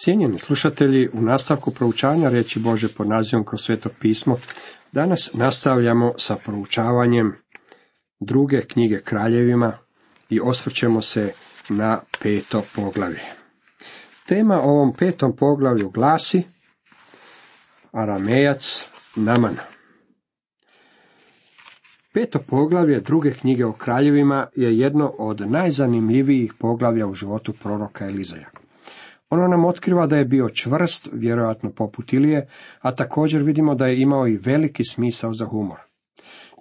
Cijenjeni slušatelji, u nastavku proučavanja reći Bože pod nazivom kroz sveto pismo, danas nastavljamo sa proučavanjem druge knjige kraljevima i osvrćemo se na peto poglavlje. Tema ovom petom poglavlju glasi Aramejac Naman. Peto poglavlje druge knjige o kraljevima je jedno od najzanimljivijih poglavlja u životu proroka Elizaja. Ono nam otkriva da je bio čvrst, vjerojatno poput Ilije, a također vidimo da je imao i veliki smisao za humor.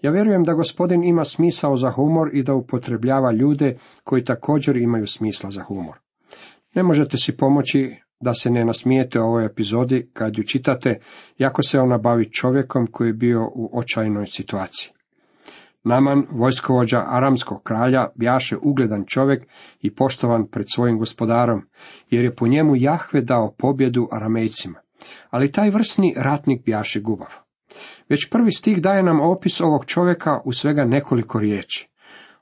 Ja vjerujem da gospodin ima smisao za humor i da upotrebljava ljude koji također imaju smisla za humor. Ne možete si pomoći da se ne nasmijete ovoj epizodi kad ju čitate, jako se ona bavi čovjekom koji je bio u očajnoj situaciji. Naman, vojskovođa aramskog kralja, bjaše ugledan čovjek i poštovan pred svojim gospodarom, jer je po njemu Jahve dao pobjedu aramejcima. Ali taj vrsni ratnik bjaše gubav. Već prvi stih daje nam opis ovog čovjeka u svega nekoliko riječi.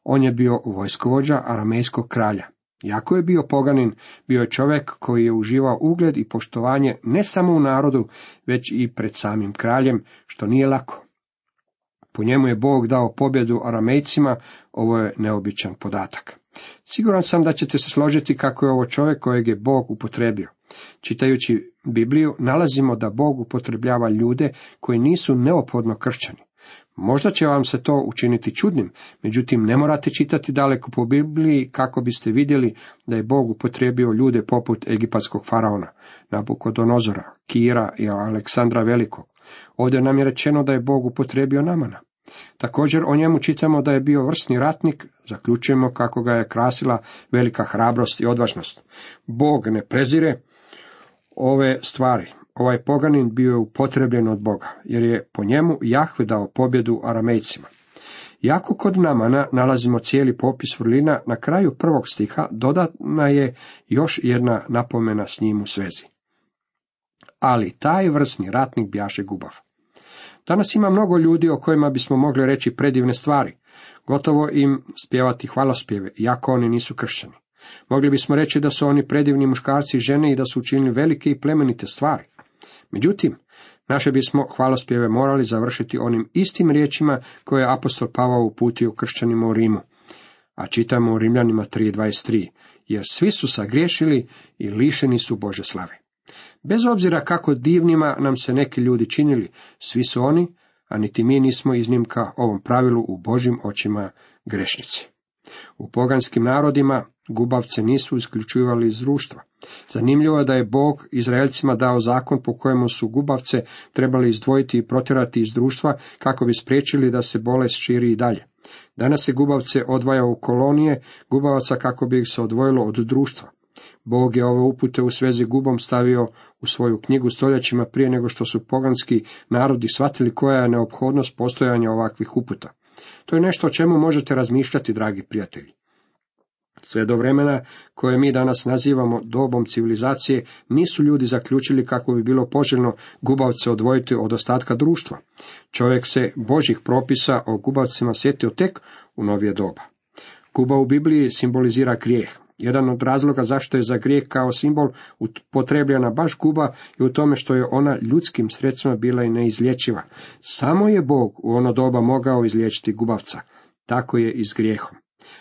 On je bio vojskovođa aramejskog kralja. Jako je bio poganin, bio je čovjek koji je uživao ugled i poštovanje ne samo u narodu, već i pred samim kraljem, što nije lako. Po njemu je Bog dao pobjedu aramejcima, ovo je neobičan podatak. Siguran sam da ćete se složiti kako je ovo čovjek kojeg je Bog upotrebio. Čitajući Bibliju nalazimo da Bog upotrebljava ljude koji nisu neophodno kršćani. Možda će vam se to učiniti čudnim, međutim ne morate čitati daleko po Bibliji kako biste vidjeli da je Bog upotrijebio ljude poput egipatskog faraona, Nabukodonozora, Kira i Aleksandra Velikog. Ovdje nam je rečeno da je Bog upotrijebio Namana. Također o njemu čitamo da je bio vrsni ratnik, zaključujemo kako ga je krasila velika hrabrost i odvažnost. Bog ne prezire ove stvari. Ovaj poganin bio je upotrebljen od Boga, jer je po njemu Jahve dao pobjedu aramejcima. Jako kod Namana nalazimo cijeli popis vrlina, na kraju prvog stiha dodatna je još jedna napomena s njim u svezi. Ali taj vrsni ratnik bjaše gubav. Danas ima mnogo ljudi o kojima bismo mogli reći predivne stvari, gotovo im spjevati hvalospjeve, iako oni nisu kršćani. Mogli bismo reći da su oni predivni muškarci i žene i da su učinili velike i plemenite stvari. Međutim, naše bismo hvalospjeve morali završiti onim istim riječima koje je apostol Pavao uputio kršćanima u Rimu. A čitamo u Rimljanima 3.23, jer svi su sagriješili i lišeni su Bože slave. Bez obzira kako divnima nam se neki ljudi činili, svi su oni, a niti mi nismo iznimka ovom pravilu u Božim očima grešnici. U poganskim narodima gubavce nisu isključivali iz društva. Zanimljivo je da je Bog Izraelcima dao zakon po kojemu su gubavce trebali izdvojiti i protjerati iz društva kako bi spriječili da se bolest širi i dalje. Danas se gubavce odvaja u kolonije gubavaca kako bi ih se odvojilo od društva. Bog je ove upute u svezi gubom stavio u svoju knjigu stoljećima prije nego što su poganski narodi shvatili koja je neophodnost postojanja ovakvih uputa. To je nešto o čemu možete razmišljati, dragi prijatelji. Sve do vremena koje mi danas nazivamo dobom civilizacije, nisu ljudi zaključili kako bi bilo poželjno gubavce odvojiti od ostatka društva. Čovjek se Božih propisa o gubavcima sjetio tek u novije doba. Guba u Bibliji simbolizira grijeh. Jedan od razloga zašto je za grijeh kao simbol upotrebljena baš guba je u tome što je ona ljudskim sredstvima bila i neizlječiva. Samo je Bog u ono doba mogao izliječiti gubavca. Tako je i s grijehom.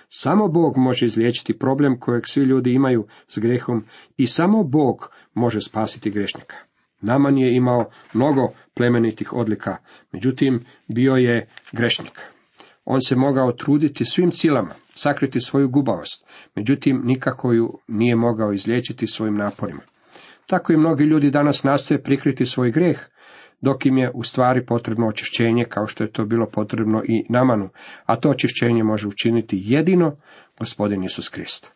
Samo Bog može izliječiti problem kojeg svi ljudi imaju s grehom i samo Bog može spasiti grešnika. Naman je imao mnogo plemenitih odlika, međutim bio je grešnik. On se mogao truditi svim silama, sakriti svoju gubavost, međutim nikako ju nije mogao izliječiti svojim naporima. Tako i mnogi ljudi danas nastoje prikriti svoj greh, dok im je u stvari potrebno očišćenje, kao što je to bilo potrebno i namanu, a to očišćenje može učiniti jedino gospodin Isus Krist.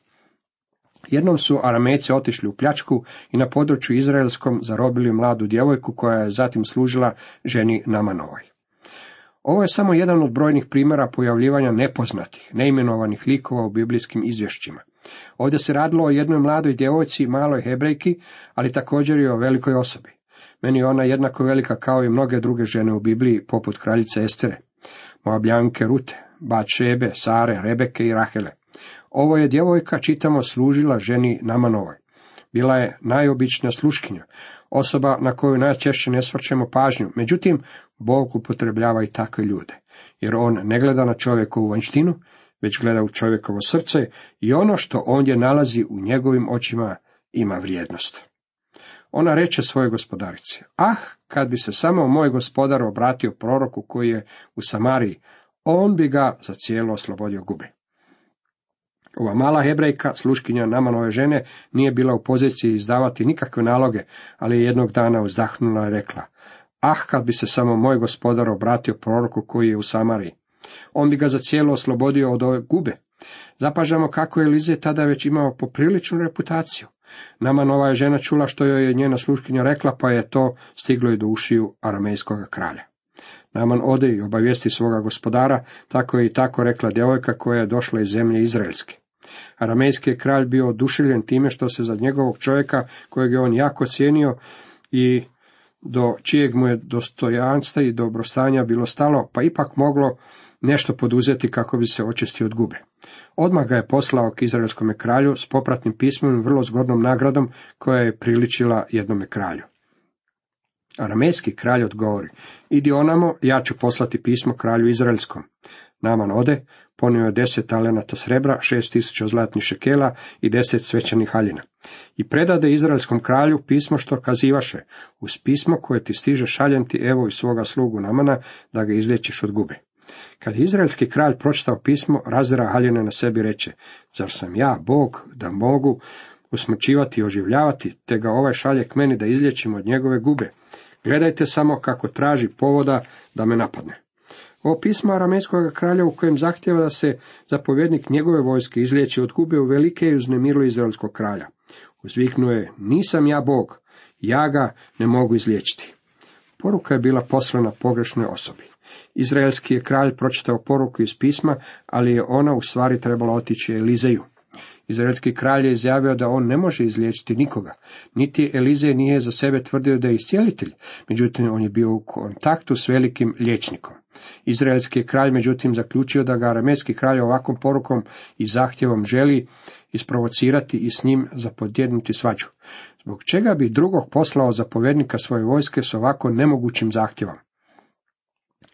Jednom su aramejci otišli u pljačku i na području izraelskom zarobili mladu djevojku koja je zatim služila ženi Namanovoj. Ovo je samo jedan od brojnih primjera pojavljivanja nepoznatih, neimenovanih likova u biblijskim izvješćima. Ovdje se radilo o jednoj mladoj djevojci, maloj hebrejki, ali također i o velikoj osobi. Meni je ona jednako velika kao i mnoge druge žene u Bibliji, poput kraljice Estere, Moabljanke Rute, Bačebe, Sare, Rebeke i Rahele. Ovo je djevojka, čitamo, služila ženi Namanovoj. bila je najobičnija sluškinja, osoba na koju najčešće ne svrćemo pažnju. Međutim, Bog upotrebljava i takve ljude, jer on ne gleda na čovjekovu vanjštinu, već gleda u čovjekovo srce i ono što ondje nalazi u njegovim očima ima vrijednost. Ona reče svojoj gospodarici, ah, kad bi se samo moj gospodar obratio proroku koji je u Samariji, on bi ga za cijelo oslobodio gube. Ova mala hebrejka, sluškinja Namanove žene, nije bila u poziciji izdavati nikakve naloge, ali je jednog dana uzdahnula i rekla, ah, kad bi se samo moj gospodar obratio proroku koji je u Samariji, on bi ga za cijelo oslobodio od ove gube. Zapažamo kako je Elize tada već imao popriličnu reputaciju. Nama nova je žena čula što joj je njena sluškinja rekla, pa je to stiglo i do ušiju aramejskog kralja. Naman ode i obavijesti svoga gospodara, tako je i tako rekla djevojka koja je došla iz zemlje Izraelske. Aramejski je kralj bio oduševljen time što se za njegovog čovjeka, kojeg je on jako cijenio i do čijeg mu je dostojanstva i dobrostanja bilo stalo, pa ipak moglo nešto poduzeti kako bi se očistio od gube. Odmah ga je poslao k izraelskom kralju s popratnim pismom i vrlo zgodnom nagradom koja je priličila jednome kralju. Aramejski kralj odgovori, idi onamo, ja ću poslati pismo kralju izraelskom. Naman ode, ponio je deset talenata srebra, šest tisuća zlatnih šekela i deset svećanih haljina. I predade izraelskom kralju pismo što kazivaše, uz pismo koje ti stiže šaljem ti evo i svoga slugu Namana, da ga izlječiš od gube. Kad je izraelski kralj pročitao pismo, razira haljine na sebi reče, zar sam ja, Bog, da mogu usmrćivati i oživljavati, te ga ovaj šalje k meni da izlječim od njegove gube. Gledajte samo kako traži povoda da me napadne. Ovo pismo aramejskog kralja u kojem zahtjeva da se zapovjednik njegove vojske izliječi od gube u velike i uznemirilo izraelskog kralja. Uzviknuo je, nisam ja Bog, ja ga ne mogu izliječiti. Poruka je bila poslana pogrešnoj osobi. Izraelski je kralj pročitao poruku iz pisma, ali je ona u stvari trebala otići Elizeju. Izraelski kralj je izjavio da on ne može izliječiti nikoga. Niti Elizej nije za sebe tvrdio da je iscijelitelj, međutim on je bio u kontaktu s velikim liječnikom. Izraelski kralj međutim zaključio da ga aramejski kralj ovakvom porukom i zahtjevom želi isprovocirati i s njim zapodjednuti svađu. Zbog čega bi drugog poslao zapovjednika svoje vojske s ovako nemogućim zahtjevom?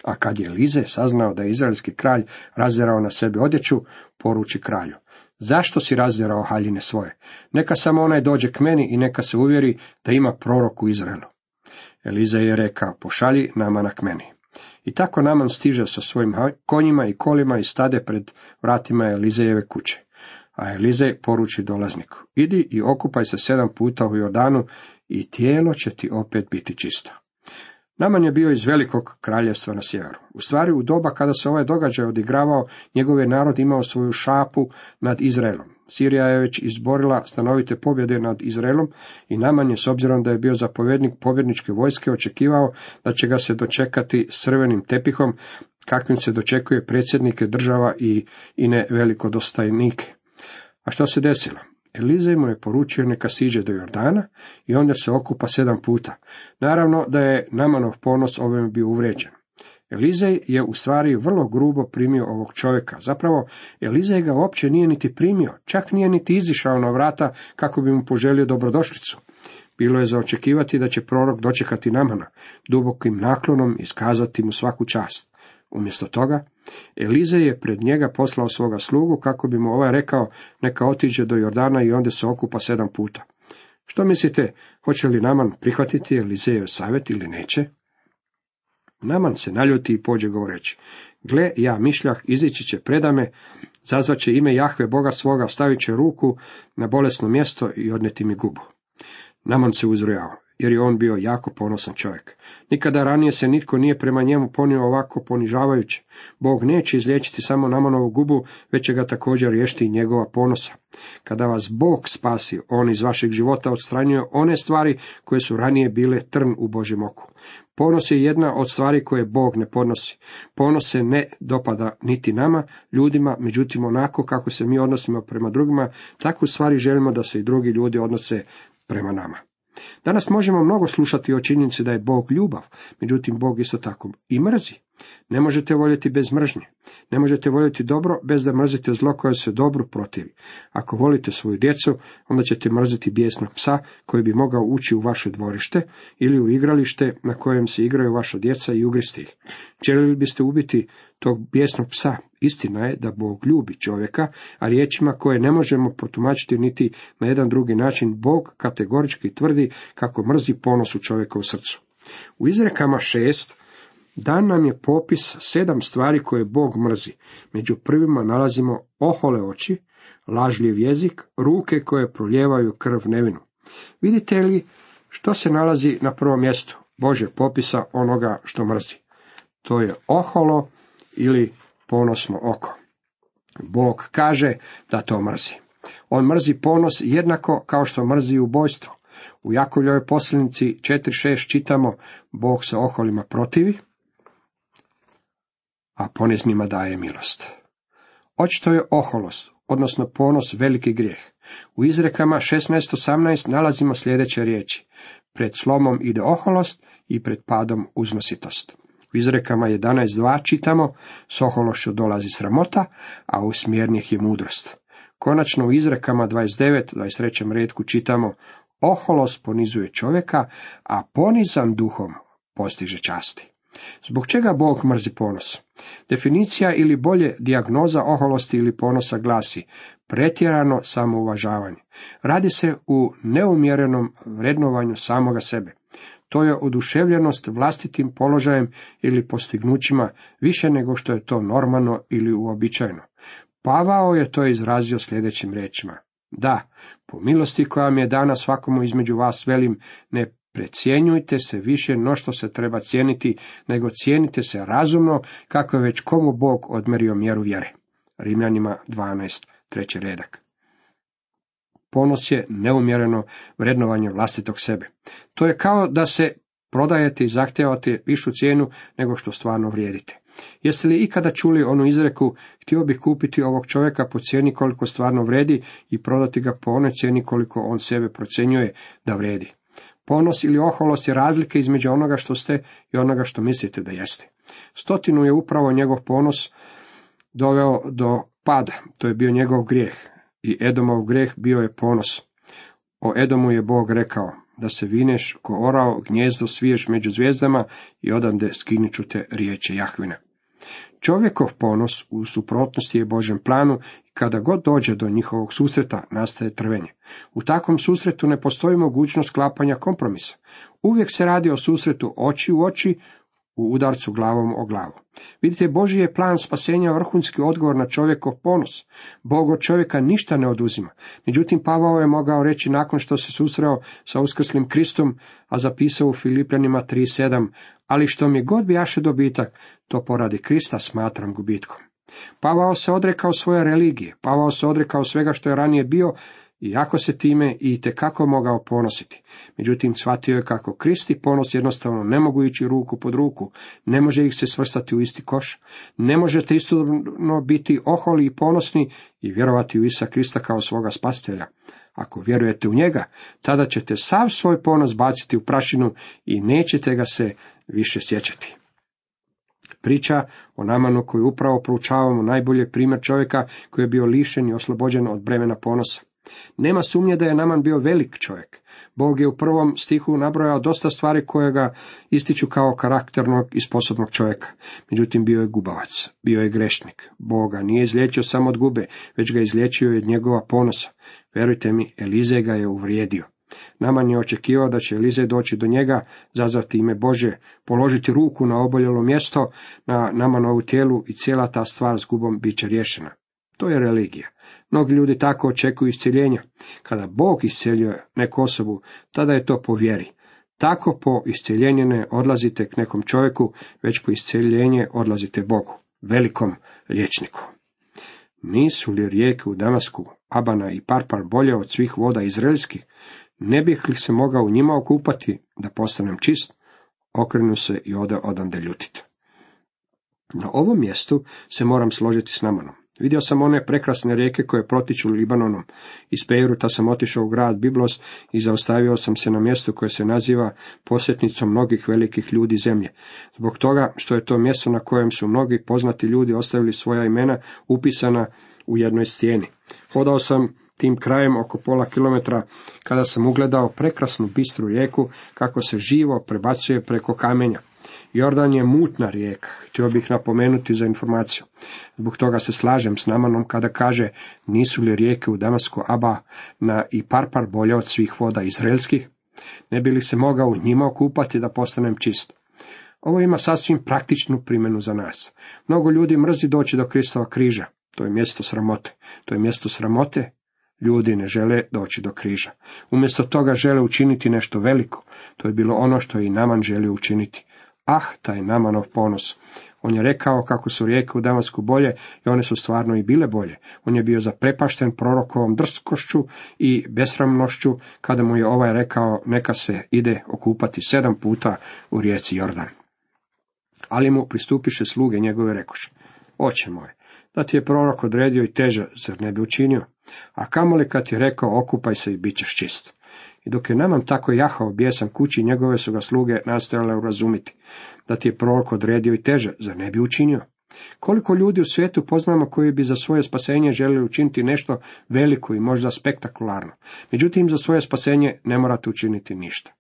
A kad je Lize saznao da je izraelski kralj razderao na sebi odjeću, poruči kralju. Zašto si razderao haljine svoje? Neka samo onaj dođe k meni i neka se uvjeri da ima prorok u Izraelu. Eliza je rekao, pošalji Namana k meni. I tako Naman stiže sa svojim konjima i kolima i stade pred vratima Elizejeve kuće. A Elizej poruči dolazniku, idi i okupaj se sedam puta u Jordanu i tijelo će ti opet biti čisto. Naman je bio iz velikog kraljevstva na sjeveru. U stvari, u doba kada se ovaj događaj odigravao, njegov je narod imao svoju šapu nad Izraelom. Sirija je već izborila stanovite pobjede nad Izraelom i Naman je, s obzirom da je bio zapovjednik pobjedničke vojske, očekivao da će ga se dočekati s crvenim tepihom, kakvim se dočekuje predsjednike država i ine velikodostajnike. A što se desilo? Elizej mu je poručio neka siđe do Jordana i onda se okupa sedam puta. Naravno da je Namanov ponos ovim bio uvređen. Elizej je u stvari vrlo grubo primio ovog čovjeka. Zapravo, Elizej ga uopće nije niti primio, čak nije niti izišao na vrata kako bi mu poželio dobrodošlicu. Bilo je za očekivati da će prorok dočekati Namana, dubokim naklonom iskazati mu svaku čast. Umjesto toga, Elize je pred njega poslao svoga slugu kako bi mu ovaj rekao neka otiđe do Jordana i onda se okupa sedam puta. Što mislite, hoće li Naman prihvatiti Elizejev savjet ili neće? Naman se naljuti i pođe govoreći, gle, ja mišljah, izići će predame, zazvaće ime Jahve Boga svoga, stavit će ruku na bolesno mjesto i odneti mi gubu. Naman se uzrujao jer je on bio jako ponosan čovjek. Nikada ranije se nitko nije prema njemu ponio ovako ponižavajuće. Bog neće izliječiti samo Namanovu gubu, već će ga također riješiti njegova ponosa. Kada vas Bog spasi, on iz vašeg života odstranjuje one stvari koje su ranije bile trn u Božjem oku. Ponos je jedna od stvari koje Bog ne podnosi. Ponos se ne dopada niti nama, ljudima, međutim onako kako se mi odnosimo prema drugima, takvu stvari želimo da se i drugi ljudi odnose prema nama. Danas možemo mnogo slušati o činjenici da je Bog ljubav, međutim Bog isto tako i mrzi. Ne možete voljeti bez mržnje. Ne možete voljeti dobro bez da mrzite zlo koje se dobro protivi. Ako volite svoju djecu, onda ćete mrziti bijesnog psa koji bi mogao ući u vaše dvorište ili u igralište na kojem se igraju vaša djeca i ugristi ih. Željeli biste ubiti tog bijesnog psa? Istina je da Bog ljubi čovjeka, a riječima koje ne možemo protumačiti niti na jedan drugi način, Bog kategorički tvrdi kako mrzi ponos u čovjeka u srcu. U izrekama šest Dan nam je popis sedam stvari koje Bog mrzi. Među prvima nalazimo ohole oči, lažljiv jezik, ruke koje proljevaju krv nevinu. Vidite li što se nalazi na prvom mjestu Bože popisa onoga što mrzi? To je oholo ili ponosno oko. Bog kaže da to mrzi. On mrzi ponos jednako kao što mrzi ubojstvo. U Jakovljoj posljednici 4.6 čitamo Bog se oholima protivi, a poneznima daje milost. Očito je oholost, odnosno ponos veliki grijeh. U izrekama 16.18 nalazimo sljedeće riječi. Pred slomom ide oholost i pred padom uznositost. U izrekama 11.2 čitamo, s ohološću dolazi sramota, a u smjernih je mudrost. Konačno u izrekama 29, 23. redku čitamo, oholost ponizuje čovjeka, a ponizan duhom postiže časti. Zbog čega Bog mrzi ponos? Definicija ili bolje dijagnoza oholosti ili ponosa glasi pretjerano samouvažavanje. Radi se u neumjerenom vrednovanju samoga sebe. To je oduševljenost vlastitim položajem ili postignućima više nego što je to normalno ili uobičajeno. Pavao je to izrazio sljedećim riječima. Da, po milosti koja mi je dana svakomu između vas velim, ne Precijenjujte se više no što se treba cijeniti, nego cijenite se razumno, kako je već komu Bog odmerio mjeru vjere. Rimljanima 12, treći redak. Ponos je neumjereno vrednovanje vlastitog sebe. To je kao da se prodajete i zahtijevate višu cijenu nego što stvarno vrijedite. Jeste li ikada čuli onu izreku, htio bih kupiti ovog čovjeka po cijeni koliko stvarno vredi i prodati ga po onoj cijeni koliko on sebe procjenjuje da vredi. Ponos ili oholost je razlika između onoga što ste i onoga što mislite da jeste. Stotinu je upravo njegov ponos doveo do pada, to je bio njegov grijeh. I Edomov grijeh bio je ponos. O Edomu je Bog rekao, da se vineš ko orao, gnjezdo sviješ među zvijezdama i odande skiniću te riječe Jahvina. Čovjekov ponos u suprotnosti je Božem planu i kada god dođe do njihovog susreta nastaje trvenje. U takvom susretu ne postoji mogućnost sklapanja kompromisa. Uvijek se radi o susretu oči u oči, u udarcu glavom o glavu. Vidite, Boži je plan spasenja vrhunski odgovor na čovjekov ponos. Bog od čovjeka ništa ne oduzima. Međutim, Pavao je mogao reći nakon što se susreo sa uskrslim Kristom, a zapisao u Filipljanima 3.7, ali što mi god bijaše dobitak, to poradi Krista smatram gubitkom. Pavao se odrekao svoje religije, Pavao se odrekao svega što je ranije bio, iako se time i tekako mogao ponositi. Međutim, shvatio je kako Kristi ponos jednostavno ne mogu ići ruku pod ruku, ne može ih se svrstati u isti koš, ne možete istodobno biti oholi i ponosni i vjerovati u Isa Krista kao svoga spastelja. Ako vjerujete u njega, tada ćete sav svoj ponos baciti u prašinu i nećete ga se više sjećati. Priča o Namanu koju upravo proučavamo najbolje primjer čovjeka koji je bio lišen i oslobođen od bremena ponosa. Nema sumnje da je Naman bio velik čovjek. Bog je u prvom stihu nabrojao dosta stvari koje ga ističu kao karakternog i sposobnog čovjeka. Međutim, bio je gubavac, bio je grešnik. Boga nije izliječio samo od gube, već ga izliječio od njegova ponosa. Verujte mi, Elize ga je uvrijedio. Naman je očekivao da će Elize doći do njega, zazvati ime Bože, položiti ruku na oboljelo mjesto na Namanovu tijelu i cijela ta stvar s gubom bit će riješena. To je religija. Mnogi ljudi tako očekuju iscjeljenja. Kada Bog isceljuje neku osobu, tada je to po vjeri. Tako po iscjeljenje ne odlazite k nekom čovjeku, već po iscjeljenje odlazite Bogu, velikom liječniku. Nisu li rijeke u Damasku, Abana i Parpar bolje od svih voda izraelskih? Ne bih li se mogao u njima okupati da postanem čist? Okrenu se i ode odande ljutit. Na ovom mjestu se moram složiti s Namanom. Vidio sam one prekrasne rijeke koje protiču Libanonom. Iz Peiruta sam otišao u grad Biblos i zaustavio sam se na mjestu koje se naziva posjetnicom mnogih velikih ljudi zemlje. Zbog toga što je to mjesto na kojem su mnogi poznati ljudi ostavili svoja imena upisana u jednoj stijeni. Hodao sam tim krajem oko pola kilometra kada sam ugledao prekrasnu bistru rijeku kako se živo prebacuje preko kamenja. Jordan je mutna rijeka, htio bih napomenuti za informaciju. Zbog toga se slažem s Namanom kada kaže nisu li rijeke u Damasku Aba na i Parpar bolje od svih voda izraelskih? Ne bi li se mogao u njima okupati da postanem čist? Ovo ima sasvim praktičnu primjenu za nas. Mnogo ljudi mrzi doći do Kristova križa. To je mjesto sramote. To je mjesto sramote. Ljudi ne žele doći do križa. Umjesto toga žele učiniti nešto veliko. To je bilo ono što i Naman želio učiniti. Ah, taj Namanov ponos. On je rekao kako su rijeke u Damasku bolje i one su stvarno i bile bolje. On je bio zaprepašten prorokovom drskošću i besramnošću kada mu je ovaj rekao neka se ide okupati sedam puta u rijeci Jordan. Ali mu pristupiše sluge njegove rekoše. Oče moje, da ti je prorok odredio i teže, zar ne bi učinio? A kamoli kad je rekao okupaj se i bit ćeš čist. I dok je Naman tako jahao bijesan kući, njegove su ga sluge nastojale urazumiti. Da ti je prorok odredio i teže, zar ne bi učinio? Koliko ljudi u svijetu poznamo koji bi za svoje spasenje željeli učiniti nešto veliko i možda spektakularno. Međutim, za svoje spasenje ne morate učiniti ništa.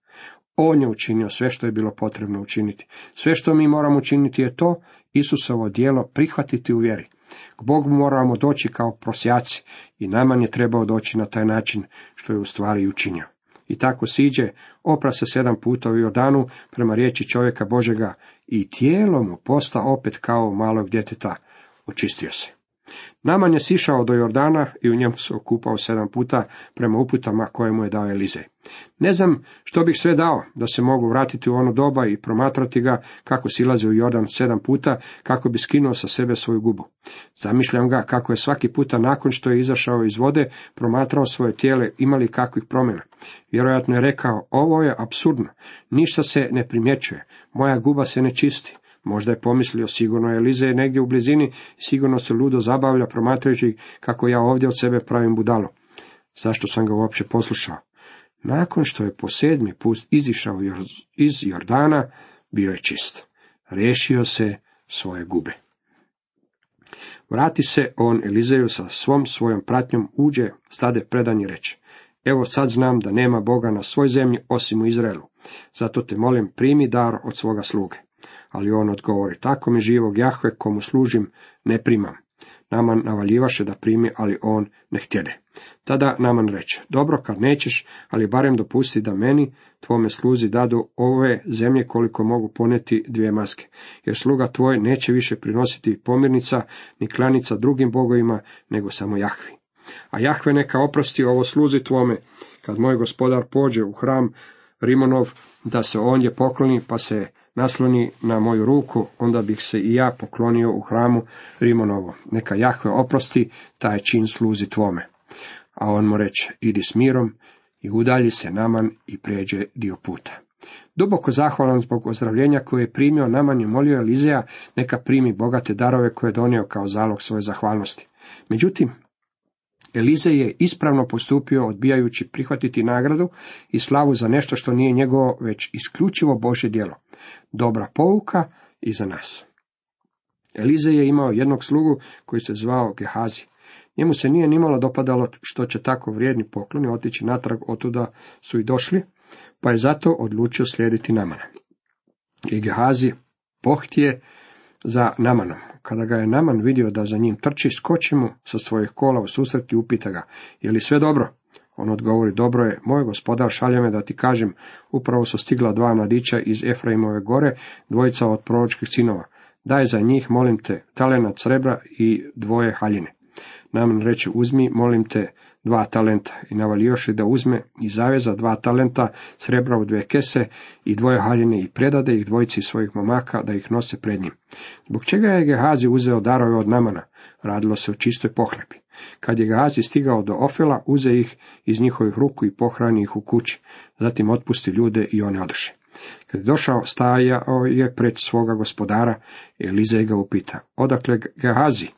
On je učinio sve što je bilo potrebno učiniti. Sve što mi moramo učiniti je to, Isusovo dijelo prihvatiti u vjeri. K Bogu moramo doći kao prosjaci i Naman je trebao doći na taj način što je u stvari učinio. I tako siđe, opra se sedam puta u Jordanu prema riječi čovjeka Božega i tijelo mu posta opet kao malog djeteta, očistio se. Naman je sišao do Jordana i u njemu se okupao sedam puta prema uputama koje mu je dao Elize. Ne znam što bih sve dao da se mogu vratiti u ono doba i promatrati ga kako silazi u Jordan sedam puta kako bi skinuo sa sebe svoju gubu. Zamišljam ga kako je svaki puta nakon što je izašao iz vode promatrao svoje tijele imali kakvih promjena. Vjerojatno je rekao ovo je absurdno, ništa se ne primjećuje, moja guba se ne čisti. Možda je pomislio, sigurno je Elize negdje u blizini, sigurno se ludo zabavlja promatrajući kako ja ovdje od sebe pravim budalo. Zašto sam ga uopće poslušao? Nakon što je po sedmi put izišao iz Jordana, bio je čist. Riješio se svoje gube. Vrati se on Elizeju sa svom svojom pratnjom, uđe, stade predanje reče. Evo sad znam da nema Boga na svoj zemlji osim u Izraelu. Zato te molim primi dar od svoga sluge. Ali on odgovori, tako mi živog Jahve komu služim ne primam. Naman navaljivaše da primi, ali on ne htjede. Tada Naman reče, dobro kad nećeš, ali barem dopusti da meni, tvome sluzi, dadu ove zemlje koliko mogu poneti dvije maske, jer sluga tvoj neće više prinositi pomirnica ni klanica drugim bogovima, nego samo Jahvi. A Jahve neka oprosti ovo sluzi tvome, kad moj gospodar pođe u hram Rimonov, da se ondje pokloni, pa se nasloni na moju ruku, onda bih se i ja poklonio u hramu Rimonovo. Neka Jahve oprosti, taj čin sluzi tvome. A on mu reče, idi s mirom i udalji se Naman i pređe dio puta. Duboko zahvalan zbog ozdravljenja koje je primio, Naman je molio Elizeja neka primi bogate darove koje je donio kao zalog svoje zahvalnosti. Međutim, Elize je ispravno postupio odbijajući prihvatiti nagradu i slavu za nešto što nije njegovo, već isključivo Bože djelo. Dobra pouka i za nas. Elize je imao jednog slugu koji se zvao Gehazi. Njemu se nije nimalo dopadalo što će tako vrijedni pokloni otići natrag otuda su i došli, pa je zato odlučio slijediti Namana. I Gehazi pohtije za Namanom. Kada ga je Naman vidio da za njim trči, skoči mu sa svojih kola u susret i upita ga, je li sve dobro? On odgovori, dobro je, moj gospodar šalje me da ti kažem, upravo su stigla dva mladića iz Efraimove gore, dvojica od proročkih sinova. Daj za njih, molim te, talenat srebra i dvoje haljine. Naman reče, uzmi, molim te, dva talenta i navalioše da uzme i zaveza dva talenta srebra u dve kese i dvoje haljine i predade ih dvojici svojih momaka da ih nose pred njim. Zbog čega je Gehazi uzeo darove od Namana? Radilo se o čistoj pohlepi. Kad je Gehazi stigao do Ofela, uze ih iz njihovih ruku i pohrani ih u kući. Zatim otpusti ljude i one odoše. Kad je došao, stajao je pred svoga gospodara, Elizej ga upita, odakle Gehazi?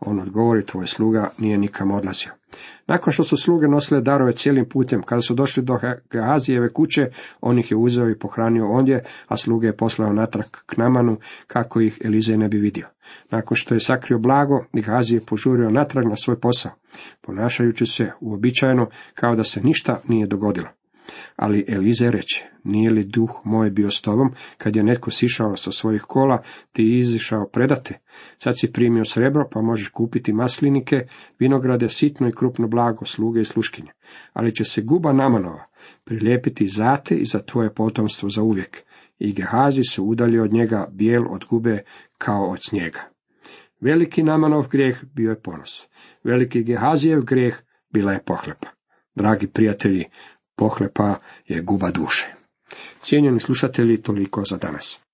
On odgovori, tvoj sluga nije nikam odlazio. Nakon što su sluge nosile darove cijelim putem, kada su došli do Gehazijeve kuće, on ih je uzeo i pohranio ondje, a sluge je poslao natrag k Namanu, kako ih Elizej ne bi vidio. Nakon što je sakrio blago, Gehazije je požurio natrag na svoj posao, ponašajući se uobičajeno kao da se ništa nije dogodilo. Ali Elize reče, nije li duh moj bio s tobom, kad je netko sišao sa svojih kola, ti izišao predate? Sad si primio srebro, pa možeš kupiti maslinike, vinograde, sitno i krupno blago, sluge i sluškinje. Ali će se guba Namanova prilijepiti za te i za tvoje potomstvo za uvijek. I Gehazi se udalje od njega bijel od gube kao od snijega. Veliki Namanov grijeh bio je ponos. Veliki Gehazijev grijeh bila je pohlepa. Dragi prijatelji, pohlepa je guba duše. Cijenjeni slušatelji, toliko za danas.